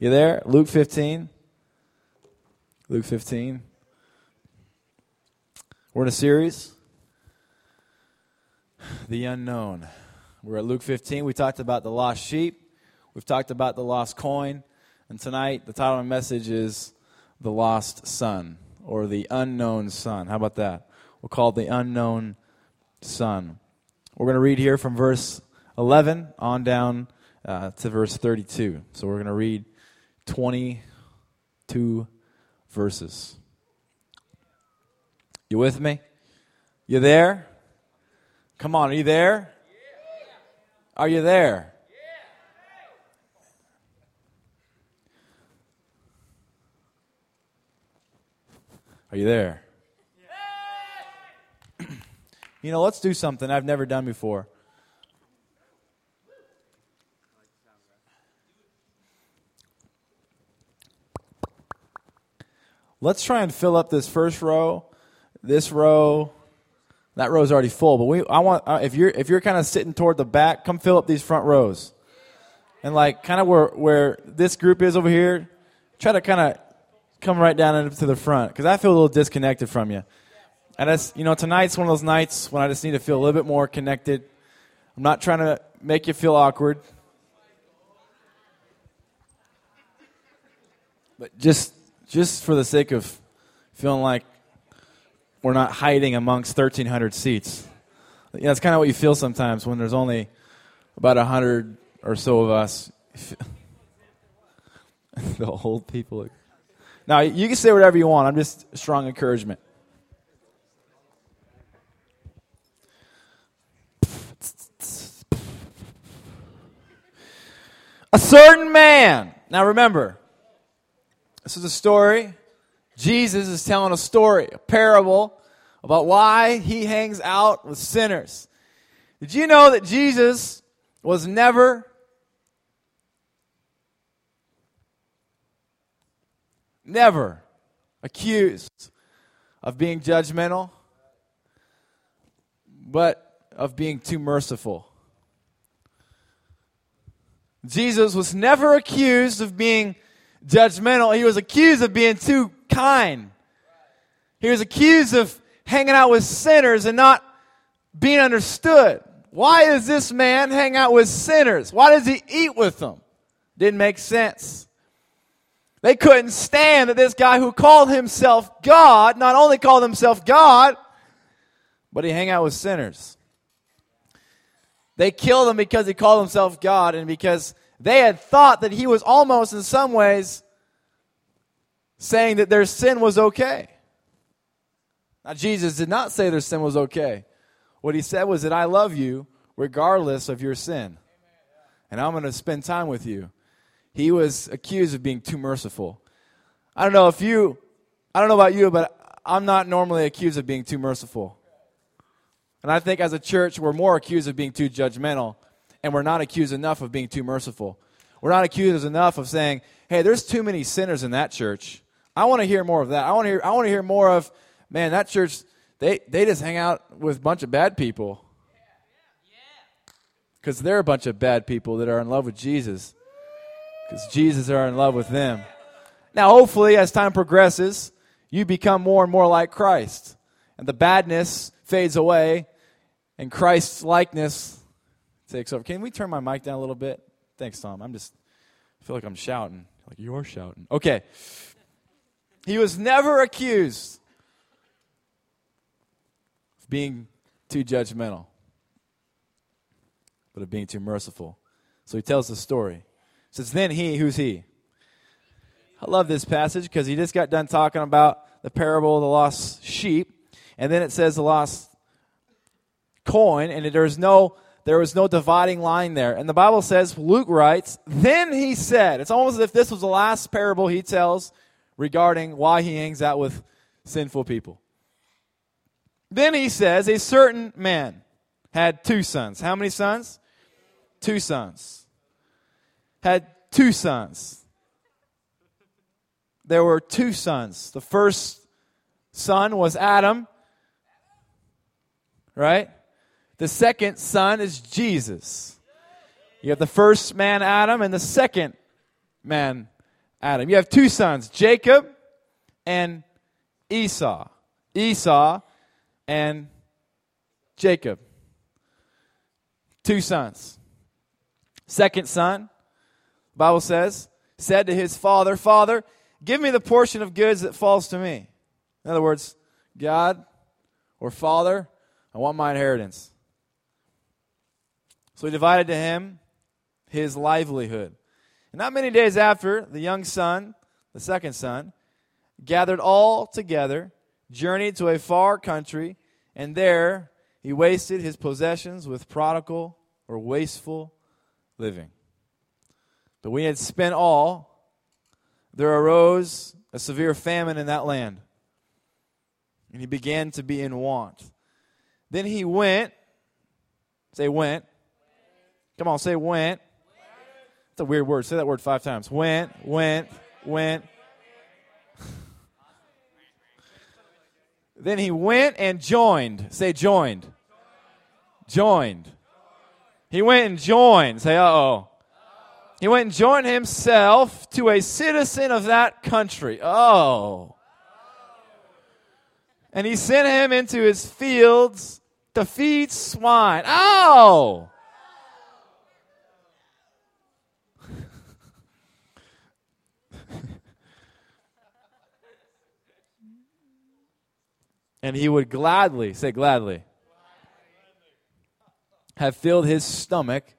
You there? Luke 15. Luke 15. We're in a series, The Unknown. We're at Luke 15. We talked about the lost sheep, we've talked about the lost coin, and tonight the title of message is The Lost Son, or The Unknown Son. How about that? We'll call it The Unknown Son. We're going to read here from verse 11 on down uh, to verse 32. So we're going to read 22 verses. You with me? You there? Come on, are you there? Are you there? Are you there? you know, let's do something I've never done before. Let's try and fill up this first row, this row. That row's already full, but we I want uh, if you're if you're kind of sitting toward the back, come fill up these front rows. And like kind of where where this group is over here, try to kind of come right down into the front because I feel a little disconnected from you. And that's you know tonight's one of those nights when I just need to feel a little bit more connected. I'm not trying to make you feel awkward, but just just for the sake of feeling like we're not hiding amongst 1,300 seats. Yeah, that's kind of what you feel sometimes when there's only about 100 or so of us. the old people. Now, you can say whatever you want. I'm just strong encouragement. A certain man. Now remember, this is a story. Jesus is telling a story, a parable about why he hangs out with sinners. Did you know that Jesus was never never accused of being judgmental, but of being too merciful. Jesus was never accused of being judgmental. He was accused of being too kind. He was accused of hanging out with sinners and not being understood. Why does this man hang out with sinners? Why does he eat with them? Didn't make sense. They couldn't stand that this guy who called himself God not only called himself God, but he hang out with sinners. They killed him because he called himself God and because they had thought that he was almost in some ways saying that their sin was okay. Now, Jesus did not say their sin was okay. What he said was that I love you regardless of your sin. And I'm going to spend time with you. He was accused of being too merciful. I don't know if you, I don't know about you, but I'm not normally accused of being too merciful. And I think as a church, we're more accused of being too judgmental and we're not accused enough of being too merciful. We're not accused enough of saying, hey, there's too many sinners in that church. I want to hear more of that. I want to hear, I want to hear more of, man, that church, they, they just hang out with a bunch of bad people. Because they're a bunch of bad people that are in love with Jesus. Because Jesus are in love with them. Now, hopefully, as time progresses, you become more and more like Christ. And the badness fades away, and Christ's likeness takes over. Can we turn my mic down a little bit? Thanks, Tom. I'm just I feel like I'm shouting. Like you're shouting. Okay. He was never accused of being too judgmental, but of being too merciful. So he tells the story. Says, Then he, who's he? I love this passage because he just got done talking about the parable of the lost sheep. And then it says the lost coin, and there's no there was no dividing line there. And the Bible says, Luke writes, Then he said, it's almost as if this was the last parable he tells regarding why he hangs out with sinful people. Then he says, A certain man had two sons. How many sons? Two sons. Had two sons. There were two sons. The first son was Adam, right? The second son is Jesus. You have the first man, Adam, and the second man, Adam. You have two sons, Jacob and Esau. Esau and Jacob. Two sons. Second son, Bible says, said to his father, Father, give me the portion of goods that falls to me. In other words, God or Father, I want my inheritance. So he divided to him his livelihood. And not many days after, the young son, the second son, gathered all together, journeyed to a far country, and there he wasted his possessions with prodigal or wasteful living. But when he had spent all, there arose a severe famine in that land, and he began to be in want. Then he went, say went. Come on, say went it's a weird word. Say that word five times. Went, went, went. then he went and joined. Say joined. Joined. He went and joined. Say, uh oh. He went and joined himself to a citizen of that country. Oh. And he sent him into his fields to feed swine. Oh. And he would gladly, say gladly, have filled his stomach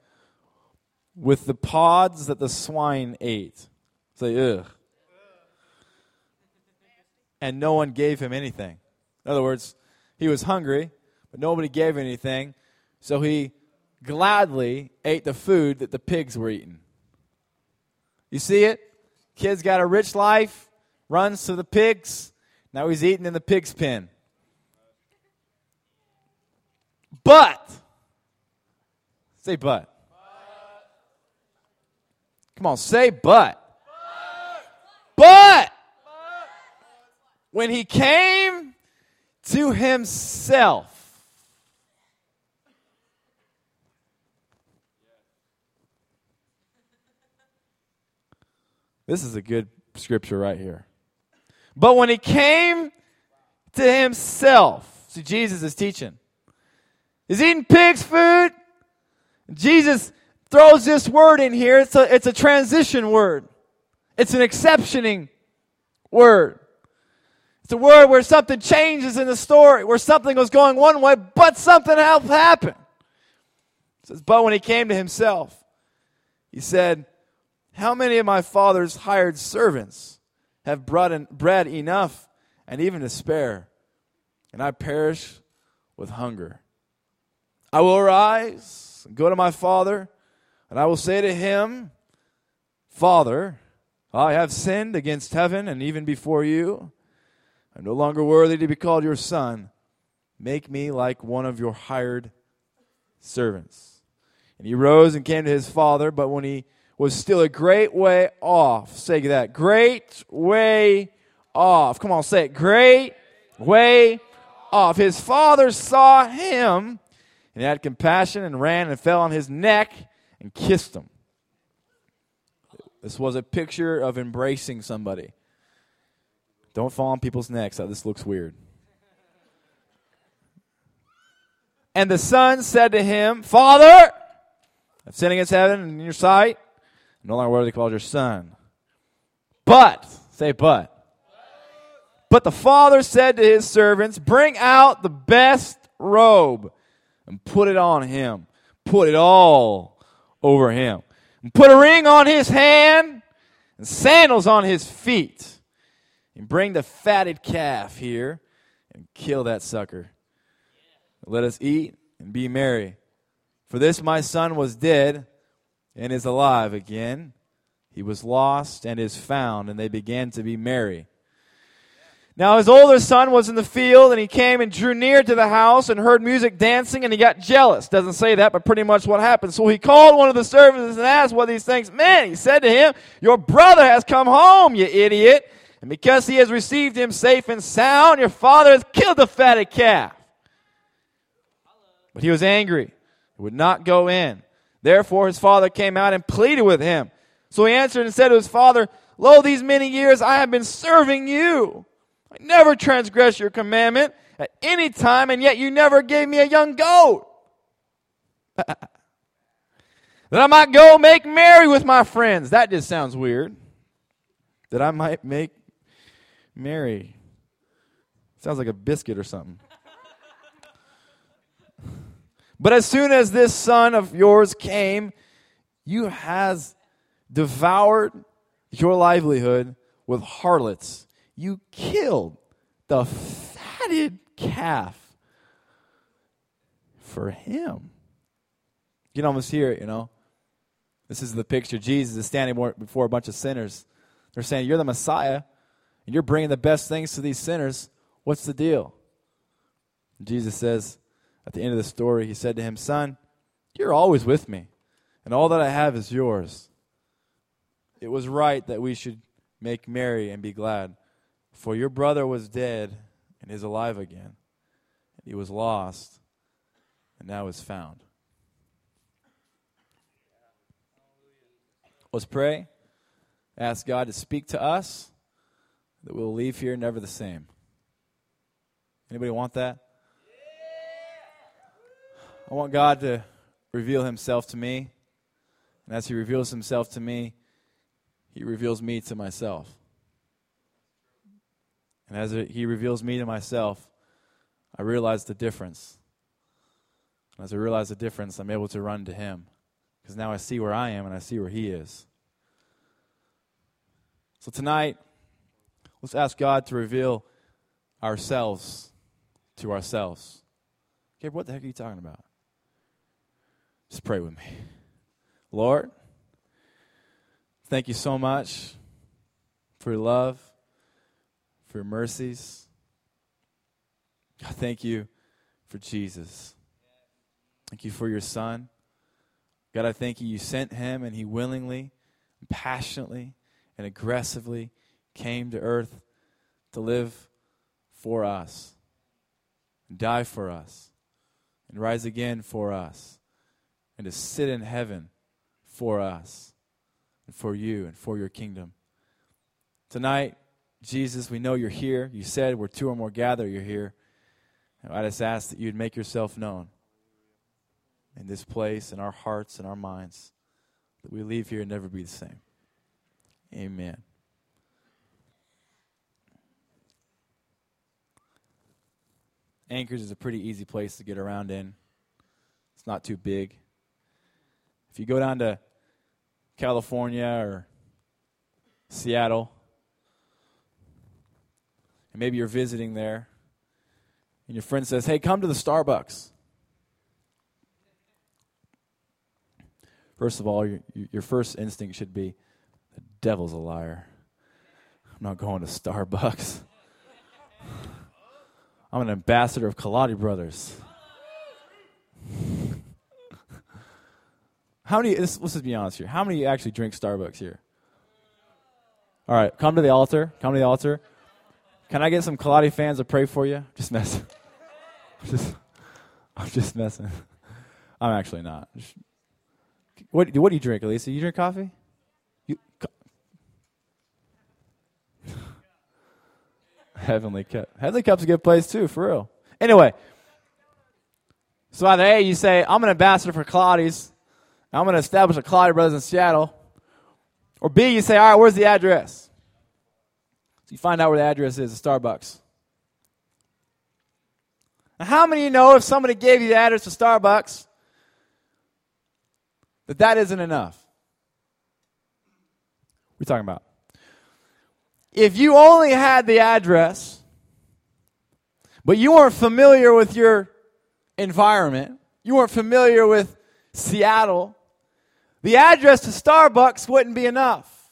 with the pods that the swine ate. Say, ugh. And no one gave him anything. In other words, he was hungry, but nobody gave him anything, so he gladly ate the food that the pigs were eating. You see it? Kid's got a rich life, runs to the pigs. Now he's eating in the pig's pen. But, say but. Come on, say but. But, when he came to himself, This is a good scripture right here. But when he came to himself, see, Jesus is teaching is eating pig's food. Jesus throws this word in here. It's a, it's a transition word. It's an exceptioning word. It's a word where something changes in the story, where something was going one way, but something else happened. It says, but when he came to himself, he said, How many of my father's hired servants have brought in bread enough and even to spare, and I perish with hunger? I will arise, go to my father, and I will say to him, Father, I have sinned against heaven and even before you. I'm no longer worthy to be called your son. Make me like one of your hired servants. And he rose and came to his father, but when he was still a great way off, say that, great way off. Come on, say it, great way off. His father saw him and he had compassion and ran and fell on his neck and kissed him. This was a picture of embracing somebody. Don't fall on people's necks. This looks weird. And the son said to him, Father, I've sinned against heaven and in your sight. I'm no longer worthy to call your son. But, say but. But the father said to his servants, Bring out the best robe and put it on him. Put it all over him. And put a ring on his hand and sandals on his feet. And bring the fatted calf here and kill that sucker. Let us eat and be merry. For this my son was dead and is alive again. He was lost and is found, and they began to be merry. Now his older son was in the field, and he came and drew near to the house and heard music dancing, and he got jealous. Doesn't say that, but pretty much what happened. So he called one of the servants and asked what these things meant. He said to him, Your brother has come home, you idiot. And because he has received him safe and sound, your father has killed the fatted calf. But he was angry, he would not go in. Therefore his father came out and pleaded with him. So he answered and said to his father, Lo, these many years I have been serving you. I never transgressed your commandment at any time, and yet you never gave me a young goat. that I might go make merry with my friends. That just sounds weird. That I might make merry. Sounds like a biscuit or something. but as soon as this son of yours came, you has devoured your livelihood with harlots. You killed the fatted calf for him. You can almost hear it, you know. This is the picture. Jesus is standing before a bunch of sinners. They're saying, You're the Messiah, and you're bringing the best things to these sinners. What's the deal? And Jesus says, at the end of the story, He said to him, Son, you're always with me, and all that I have is yours. It was right that we should make merry and be glad, for your brother was dead and is alive again. And He was lost and now is found. Let's pray. Ask God to speak to us that we'll leave here never the same. Anybody want that? I want God to reveal himself to me. And as he reveals himself to me, he reveals me to myself. And as he reveals me to myself, I realize the difference. And as I realize the difference, I'm able to run to him. Because now I see where I am and I see where he is. So tonight, let's ask God to reveal ourselves to ourselves. Gabe, what the heck are you talking about? Just pray with me. Lord, thank you so much for your love, for your mercies. God, thank you for Jesus. Thank you for your son. God, I thank you. You sent him, and he willingly, and passionately, and aggressively came to earth to live for us, and die for us, and rise again for us, and to sit in heaven for us, and for you, and for your kingdom. Tonight, Jesus, we know you're here. You said where two or more gather, you're here. I just ask that you'd make yourself known in this place, in our hearts, and our minds, that we leave here and never be the same. Amen. Anchorage is a pretty easy place to get around in. It's not too big. If you go down to California or Seattle, and maybe you're visiting there, and your friend says, Hey, come to the Starbucks. First of all, your, your first instinct should be, The devil's a liar. I'm not going to Starbucks. I'm an ambassador of Kaladi Brothers. How many, let's, let's just be honest here. How many actually drink Starbucks here? All right, come to the altar. Come to the altar. Can I get some Kaladi fans to pray for you? Just messing. just, I'm just messing. I'm actually not. What, what do you drink, Elisa? You drink coffee? You, co- Heavenly Cup. Heavenly Cup's a good place too, for real. Anyway, so either A, you say, I'm an ambassador for Kaladi's. I'm going to establish a Kaladi Brothers in Seattle. Or B, you say, all right, where's the address? You find out where the address is, a Starbucks. Now, how many of you know if somebody gave you the address to Starbucks, that that isn't enough? We're talking about. If you only had the address, but you weren't familiar with your environment, you weren't familiar with Seattle, the address to Starbucks wouldn't be enough.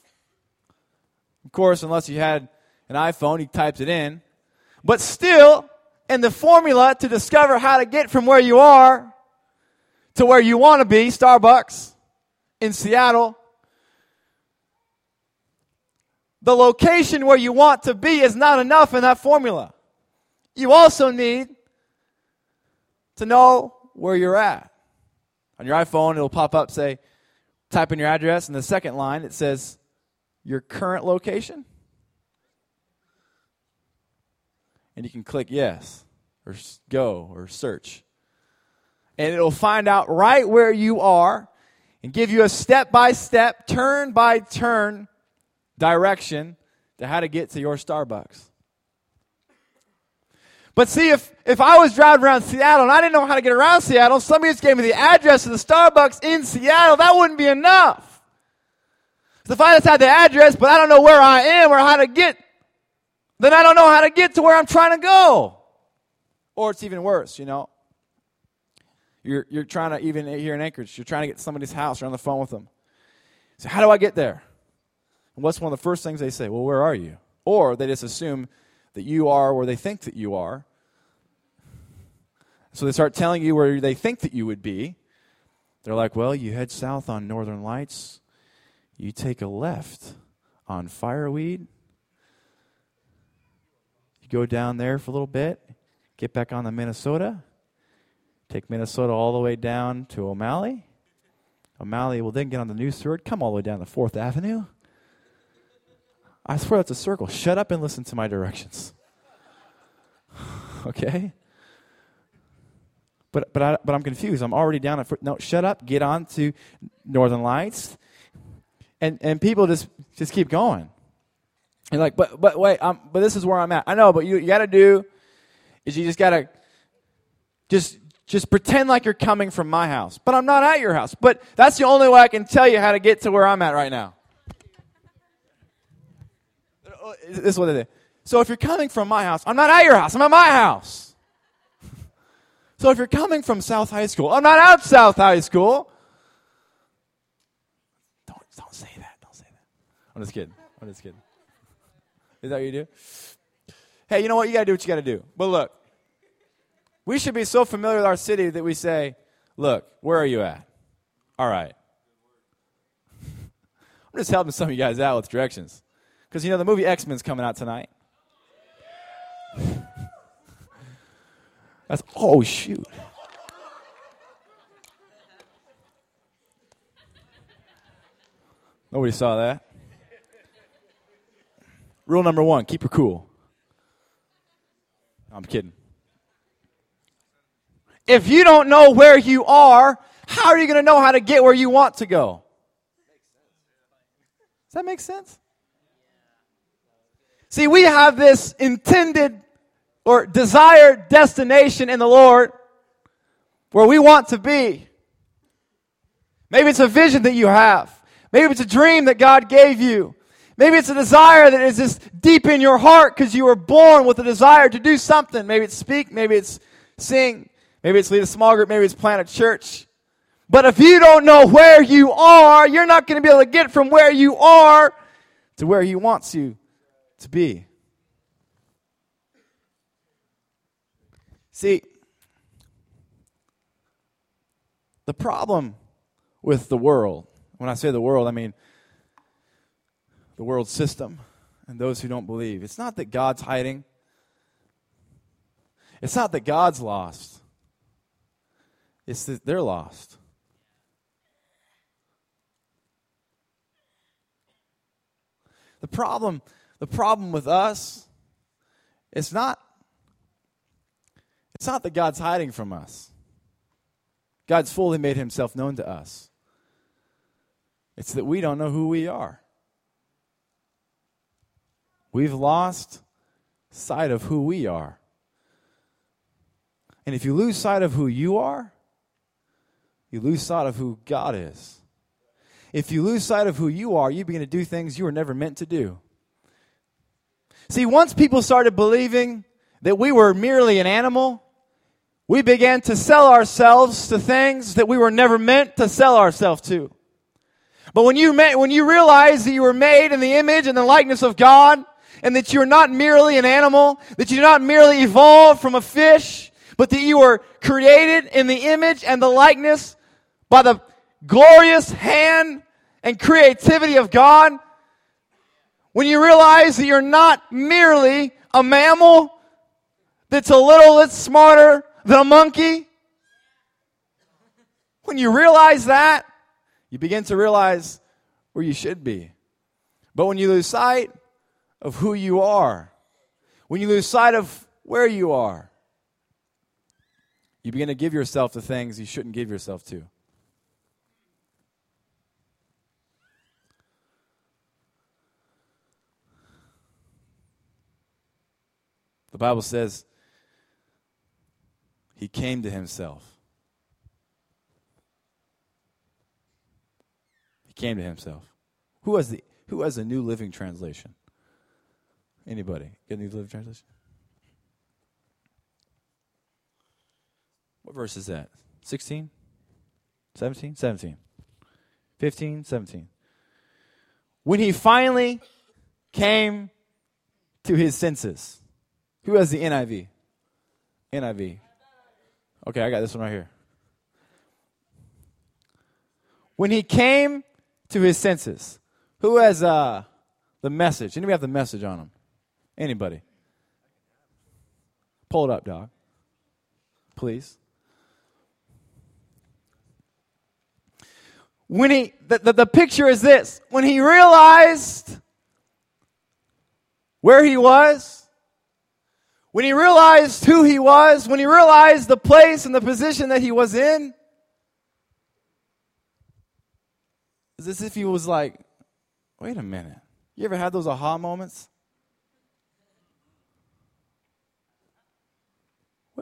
Of course, unless you had an iPhone, he types it in. But still, in the formula to discover how to get from where you are to where you want to be, Starbucks in Seattle, the location where you want to be is not enough in that formula. You also need to know where you're at. On your iPhone, it'll pop up, say, type in your address, and the second line, it says your current location? And you can click yes, or go, or search. And it'll find out right where you are and give you a step by step, turn by turn direction to how to get to your Starbucks. But see, if, if I was driving around Seattle and I didn't know how to get around Seattle, somebody just gave me the address of the Starbucks in Seattle, that wouldn't be enough. So if I just had the address, but I don't know where I am or how to get, then I don't know how to get to where I'm trying to go. Or it's even worse, you know. You're, you're trying to, even here in Anchorage, you're trying to get to somebody's house, you're on the phone with them. So, how do I get there? And what's one of the first things they say? Well, where are you? Or they just assume that you are where they think that you are. So they start telling you where they think that you would be. They're like, well, you head south on Northern Lights, you take a left on Fireweed, you go down there for a little bit, get back on the Minnesota, take Minnesota all the way down to O'Malley. O'Malley will then get on the New Third, come all the way down to Fourth Avenue. I swear that's a circle. Shut up and listen to my directions. okay? But, but, I, but I'm confused. I'm already down at. No, shut up. Get on to Northern Lights. And, and people just, just keep going. And like, but, but wait, um, but this is where I'm at. I know, but you, you got to do is you just got to just just pretend like you're coming from my house. But I'm not at your house. But that's the only way I can tell you how to get to where I'm at right now. This is what they do. So if you're coming from my house, I'm not at your house, I'm at my house. So if you're coming from South High School, I'm not at South High School. Don't, don't say that. Don't say that. I'm just kidding. I'm just kidding. Is that what you do? Hey, you know what? You got to do what you got to do. But look, we should be so familiar with our city that we say, look, where are you at? All right. I'm just helping some of you guys out with directions. Because, you know, the movie X Men's coming out tonight. That's, oh, shoot. Nobody saw that. Rule number one keep her cool. I'm kidding. If you don't know where you are, how are you going to know how to get where you want to go? Does that make sense? See, we have this intended or desired destination in the Lord where we want to be. Maybe it's a vision that you have. Maybe it's a dream that God gave you. Maybe it's a desire that is just deep in your heart because you were born with a desire to do something. Maybe it's speak, maybe it's sing, maybe it's lead a small group, maybe it's plant a church. But if you don't know where you are, you're not going to be able to get from where you are to where He wants you to be. See, the problem with the world, when I say the world, I mean the world system and those who don't believe. It's not that God's hiding, it's not that God's lost, it's that they're lost. The problem the problem with us, it's not it's not that God's hiding from us. God's fully made himself known to us. It's that we don't know who we are. We've lost sight of who we are. And if you lose sight of who you are, you lose sight of who God is. If you lose sight of who you are, you begin to do things you were never meant to do. See, once people started believing that we were merely an animal, we began to sell ourselves to things that we were never meant to sell ourselves to. But when you, when you realize that you were made in the image and the likeness of God, and that you're not merely an animal, that you're not merely evolved from a fish, but that you were created in the image and the likeness by the glorious hand and creativity of God, when you realize that you're not merely a mammal that's a little bit smarter than a monkey, when you realize that, you begin to realize where you should be. But when you lose sight of who you are, when you lose sight of where you are, you begin to give yourself to things you shouldn't give yourself to. The Bible says he came to himself. He came to himself. Who has the who has a New Living Translation? Anybody? Get New Living Translation? What verse is that? 16? 17? 17. 15? 17. When he finally came to his senses. Who has the NIV? NIV. Okay, I got this one right here. When he came to his senses. Who has uh, the message? Anybody have the message on them? Anybody? Pull it up, dog. Please. When he, the, the, the picture is this when he realized where he was, when he realized who he was, when he realized the place and the position that he was in, it's as if he was like, wait a minute. You ever had those aha moments?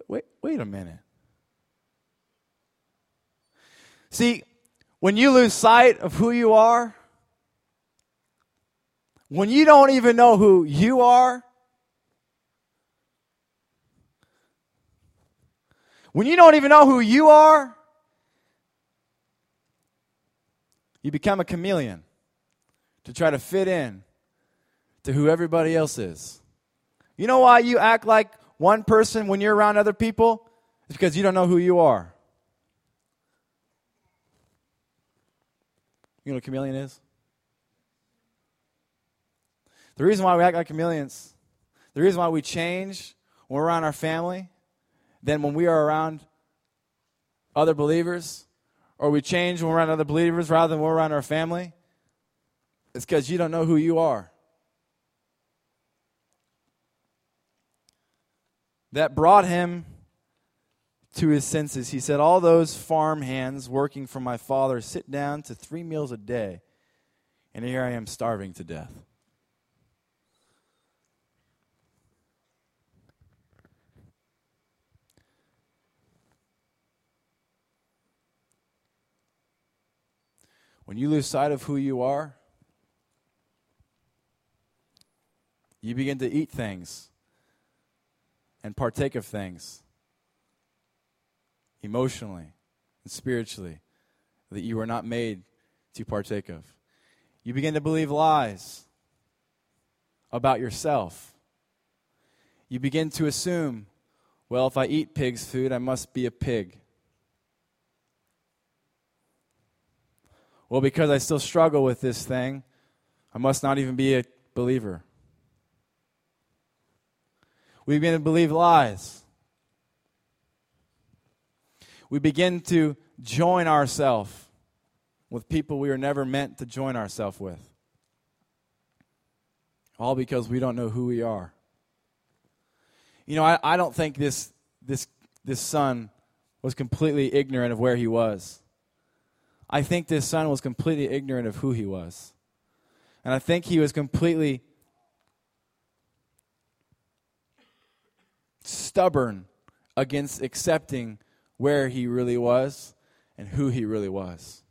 Wait, wait, a minute. See, when you lose sight of who you are, when you don't even know who you are, when you don't even know who you are, you become a chameleon to try to fit in to who everybody else is. You know why you act like one person when you're around other people? It's because you don't know who you are. You know what a chameleon is? The reason why we act like chameleons, the reason why we change when we're around our family than when we are around other believers, or we change when we're around other believers rather than when we're around our family, it's because you don't know who you are. That brought him to his senses. He said, All those farm hands working for my father sit down to three meals a day, and here I am starving to death. When you lose sight of who you are, you begin to eat things and partake of things emotionally and spiritually that you were not made to partake of. You begin to believe lies about yourself. You begin to assume, well, if I eat pig's food, I must be a pig. Well, because I still struggle with this thing, I must not even be a believer. We begin to believe lies we begin to join ourselves with people we were never meant to join ourselves with. All because we don't know who we are. You know, I, I don't think this, this, this son was completely ignorant of where he was. I think this son was completely ignorant of who he was. And I think he was completely stubborn against accepting where he really was and who he really was.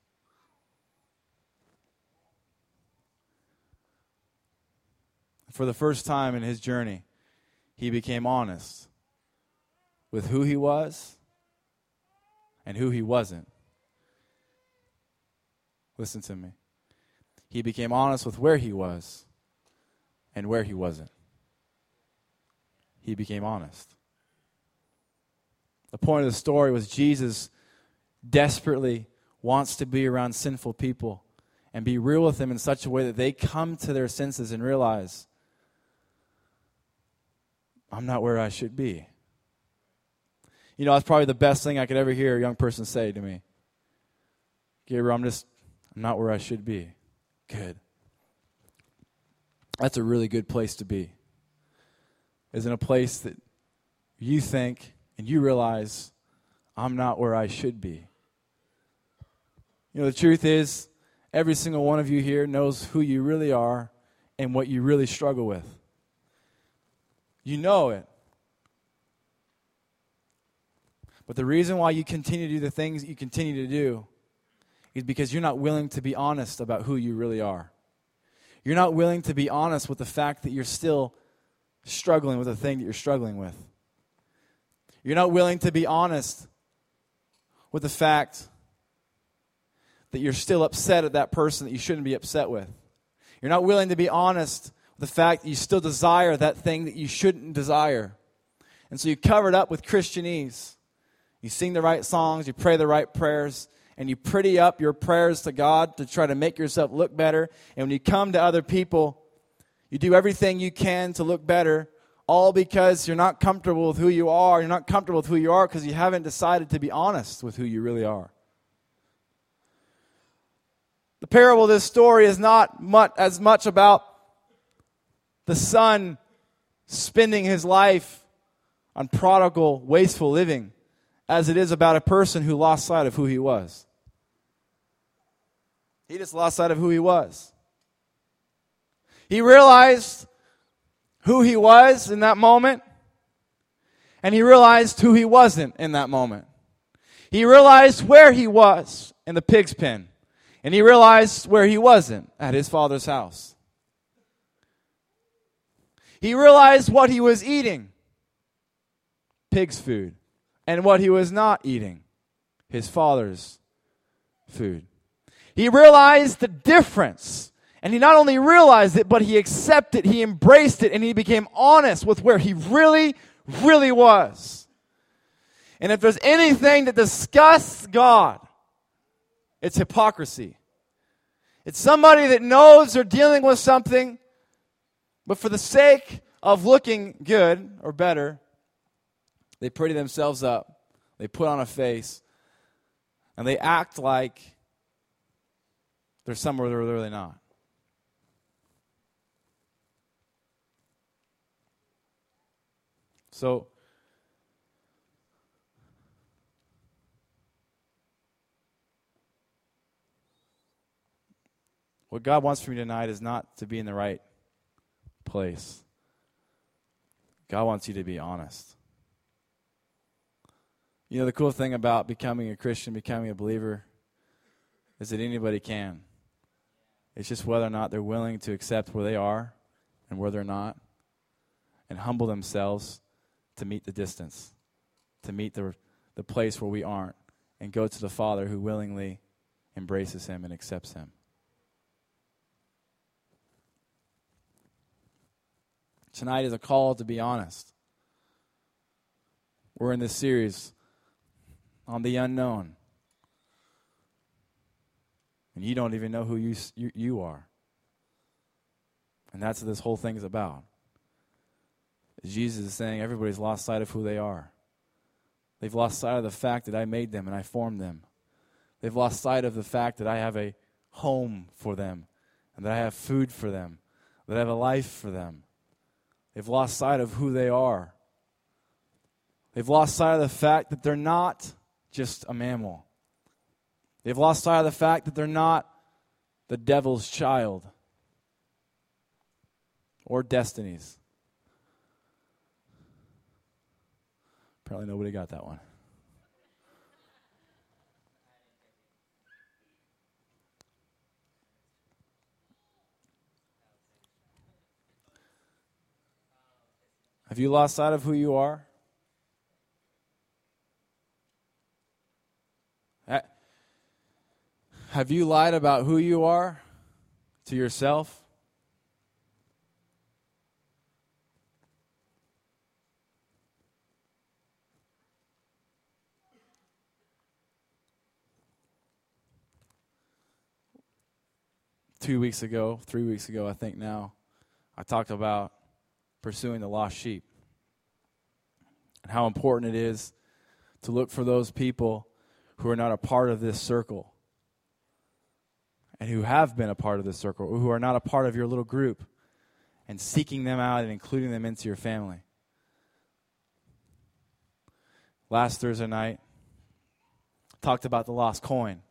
For the first time in his journey, he became honest with who he was and who he wasn't. Listen to me. He became honest with where he was and where he wasn't. He became honest. The point of the story was Jesus desperately wants to be around sinful people and be real with them in such a way that they come to their senses and realize, I'm not where I should be. You know, that's probably the best thing I could ever hear a young person say to me. Gabriel, I'm just, I'm not where I should be. Good. That's a really good place to be. Is in a place that you think and you realize I'm not where I should be. You know, the truth is, every single one of you here knows who you really are and what you really struggle with. You know it. But the reason why you continue to do the things that you continue to do is because you're not willing to be honest about who you really are. You're not willing to be honest with the fact that you're still struggling with the thing that you're struggling with. You're not willing to be honest with the fact that you're still upset at that person that you shouldn't be upset with. You're not willing to be honest with the fact that you still desire that thing that you shouldn't desire. And so you cover it up with Christianese. You sing the right songs, you pray the right prayers, and you pretty up your prayers to God to try to make yourself look better. And when you come to other people, you do everything you can to look better, all because you're not comfortable with who you are. You're not comfortable with who you are because you haven't decided to be honest with who you really are. The parable of this story is not much, as much about the son spending his life on prodigal, wasteful living as it is about a person who lost sight of who he was. He just lost sight of who he was. He realized who he was in that moment, and he realized who he wasn't in that moment. He realized where he was in the pig's pen, and he realized where he wasn't at his father's house. He realized what he was eating pig's food and what he was not eating his father's food. He realized the difference. And he not only realized it, but he accepted, he embraced it, and he became honest with where he really, really was. And if there's anything that disgusts God, it's hypocrisy. It's somebody that knows they're dealing with something, but for the sake of looking good or better, they pretty themselves up, they put on a face, and they act like they're somewhere they're really not. So, what God wants for me tonight is not to be in the right place. God wants you to be honest. You know, the cool thing about becoming a Christian, becoming a believer, is that anybody can. It's just whether or not they're willing to accept where they are and where they're not and humble themselves to meet the distance, to meet the, the place where we aren't, and go to the Father who willingly embraces him and accepts him. Tonight is a call to be honest. We're in this series on the unknown. And you don't even know who you, you, you are. And that's what this whole thing is about. Jesus is saying everybody's lost sight of who they are. They've lost sight of the fact that I made them and I formed them. They've lost sight of the fact that I have a home for them and that I have food for them, that I have a life for them. They've lost sight of who they are. They've lost sight of the fact that they're not just a mammal. They've lost sight of the fact that they're not the devil's child or destinies. Probably nobody got that one. Have you lost sight of who you are? Have you lied about who you are to yourself? Two weeks ago, three weeks ago, I think now, I talked about pursuing the lost sheep and how important it is to look for those people who are not a part of this circle and who have been a part of this circle, or who are not a part of your little group, and seeking them out and including them into your family. Last Thursday night, talked about the lost coin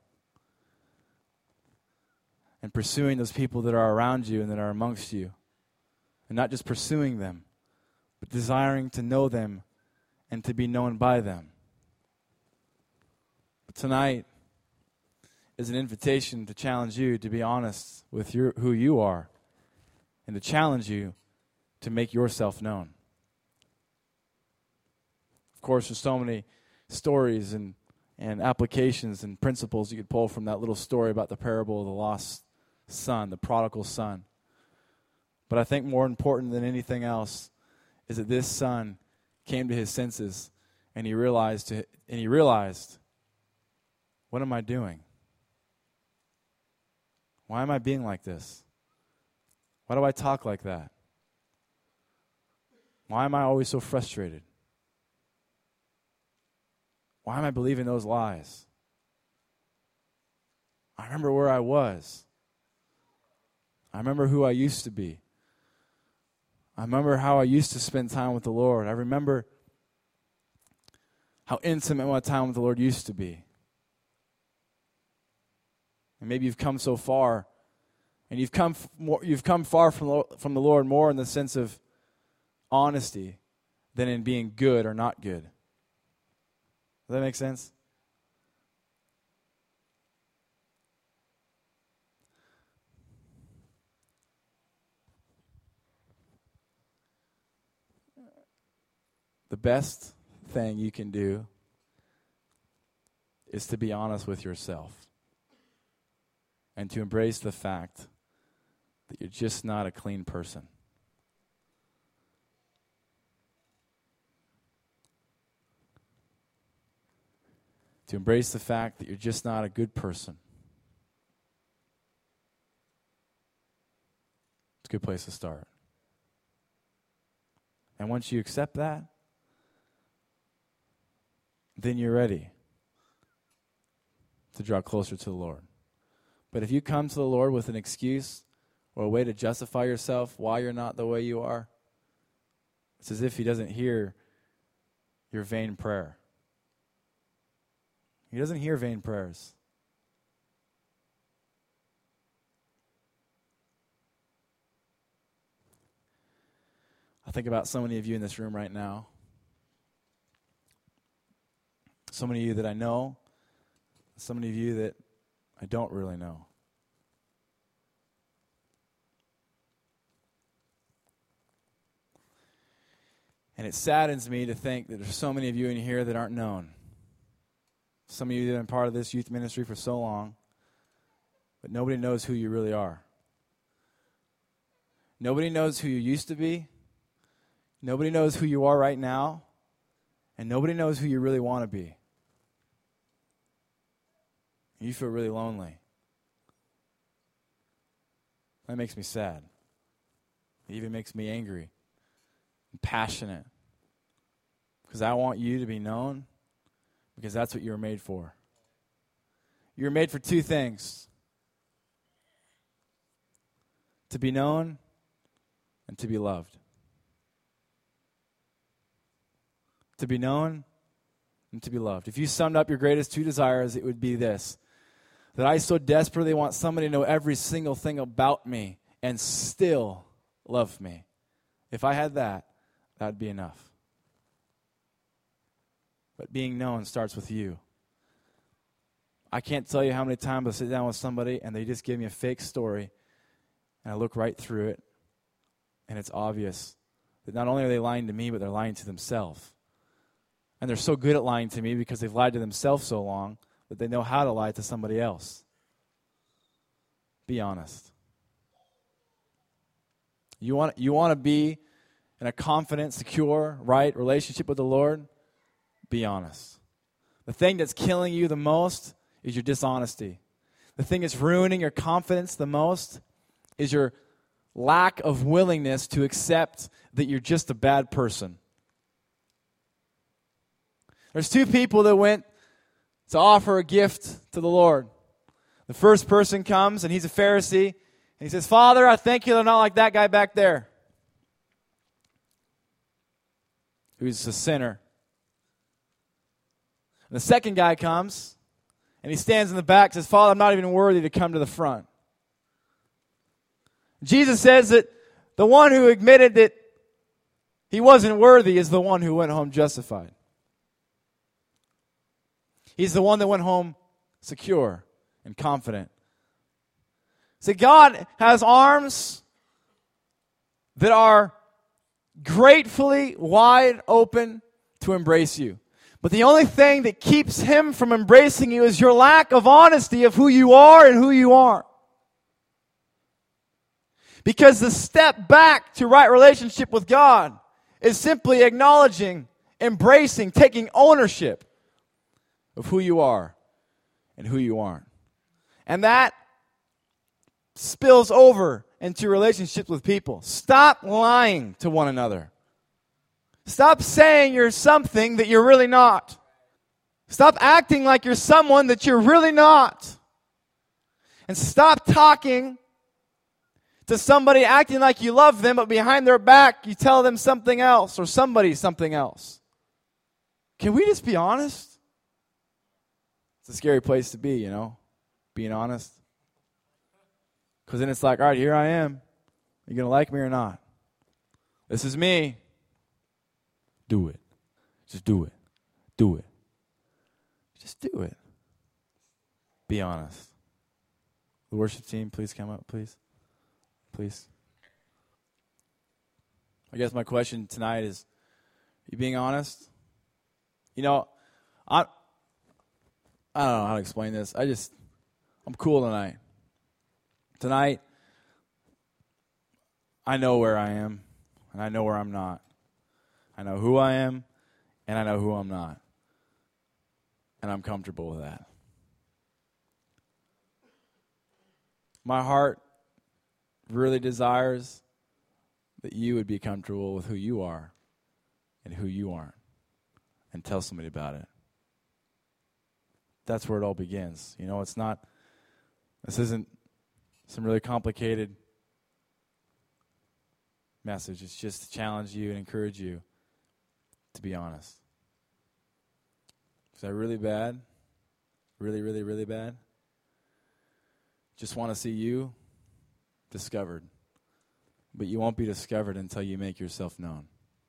and pursuing those people that are around you and that are amongst you. And not just pursuing them, but desiring to know them and to be known by them. But tonight is an invitation to challenge you to be honest with your, who you are and to challenge you to make yourself known. Of course, there's so many stories and, and applications and principles you could pull from that little story about the parable of the lost son, the prodigal son. But I think more important than anything else is that this son came to his senses and he realized and he realized what am I doing? Why am I being like this? Why do I talk like that? Why am I always so frustrated? Why am I believing those lies? I remember where I was. I remember who I used to be. I remember how I used to spend time with the Lord. I remember how intimate my time with the Lord used to be. And maybe you've come so far, and you've come, more, you've come far from, from the Lord more in the sense of honesty than in being good or not good. Does that make sense? The best thing you can do is to be honest with yourself and to embrace the fact that you're just not a clean person. To embrace the fact that you're just not a good person. It's a good place to start. And once you accept that, then you're ready to draw closer to the Lord. But if you come to the Lord with an excuse or a way to justify yourself why you're not the way you are, it's as if He doesn't hear your vain prayer. He doesn't hear vain prayers. I think about so many of you in this room right now so many of you that I know, so many of you that I don't really know. And it saddens me to think that there's so many of you in here that aren't known. Some of you that have been part of this youth ministry for so long, but nobody knows who you really are. Nobody knows who you used to be. Nobody knows who you are right now. And nobody knows who you really want to be you feel really lonely. That makes me sad. It even makes me angry and passionate. Because I want you to be known because that's what you were made for. You were made for two things to be known and to be loved. To be known and to be loved. If you summed up your greatest two desires, it would be this that I so desperately want somebody to know every single thing about me and still love me. If I had that, that'd be enough. But being known starts with you. I can't tell you how many times I sit down with somebody and they just give me a fake story and I look right through it and it's obvious that not only are they lying to me, but they're lying to themselves. And they're so good at lying to me because they've lied to themselves so long that they know how to lie to somebody else. Be honest. You want, you want to be in a confident, secure, right relationship with the Lord? Be honest. The thing that's killing you the most is your dishonesty. The thing that's ruining your confidence the most is your lack of willingness to accept that you're just a bad person. There's two people that went to offer a gift to the Lord. The first person comes, and he's a Pharisee, and he says, Father, I thank you they're not like that guy back there, who's a sinner. And the second guy comes, and he stands in the back and says, Father, I'm not even worthy to come to the front. Jesus says that the one who admitted that he wasn't worthy is the one who went home justified. He's the one that went home secure and confident. See, God has arms that are gratefully wide open to embrace you. But the only thing that keeps him from embracing you is your lack of honesty of who you are and who you aren't. Because the step back to right relationship with God is simply acknowledging, embracing, taking ownership of who you are and who you aren't. And that spills over into relationships with people. Stop lying to one another. Stop saying you're something that you're really not. Stop acting like you're someone that you're really not. And stop talking to somebody acting like you love them, but behind their back you tell them something else or somebody something else. Can we just be honest? It's a scary place to be, you know, being honest. Because then it's like, all right, here I am. Are you going to like me or not? This is me. Do it. Just do it. Do it. Just do it. Be honest. The worship team, please come up, please please? I guess my question tonight is you being honest? You know, I I don't know how to explain this. I just I'm cool tonight. Tonight I know where I am and I know where I'm not. I know who I am and I know who I'm not. And I'm comfortable with that. My heart really desires that you would be comfortable with who you are and who you aren't and tell somebody about it. That's where it all begins. You know, it's not, this isn't some really complicated message. It's just to challenge you and encourage you to be honest. Is that really bad? Really, really, really bad? Just want to see you discovered. But you won't be discovered until you make yourself known.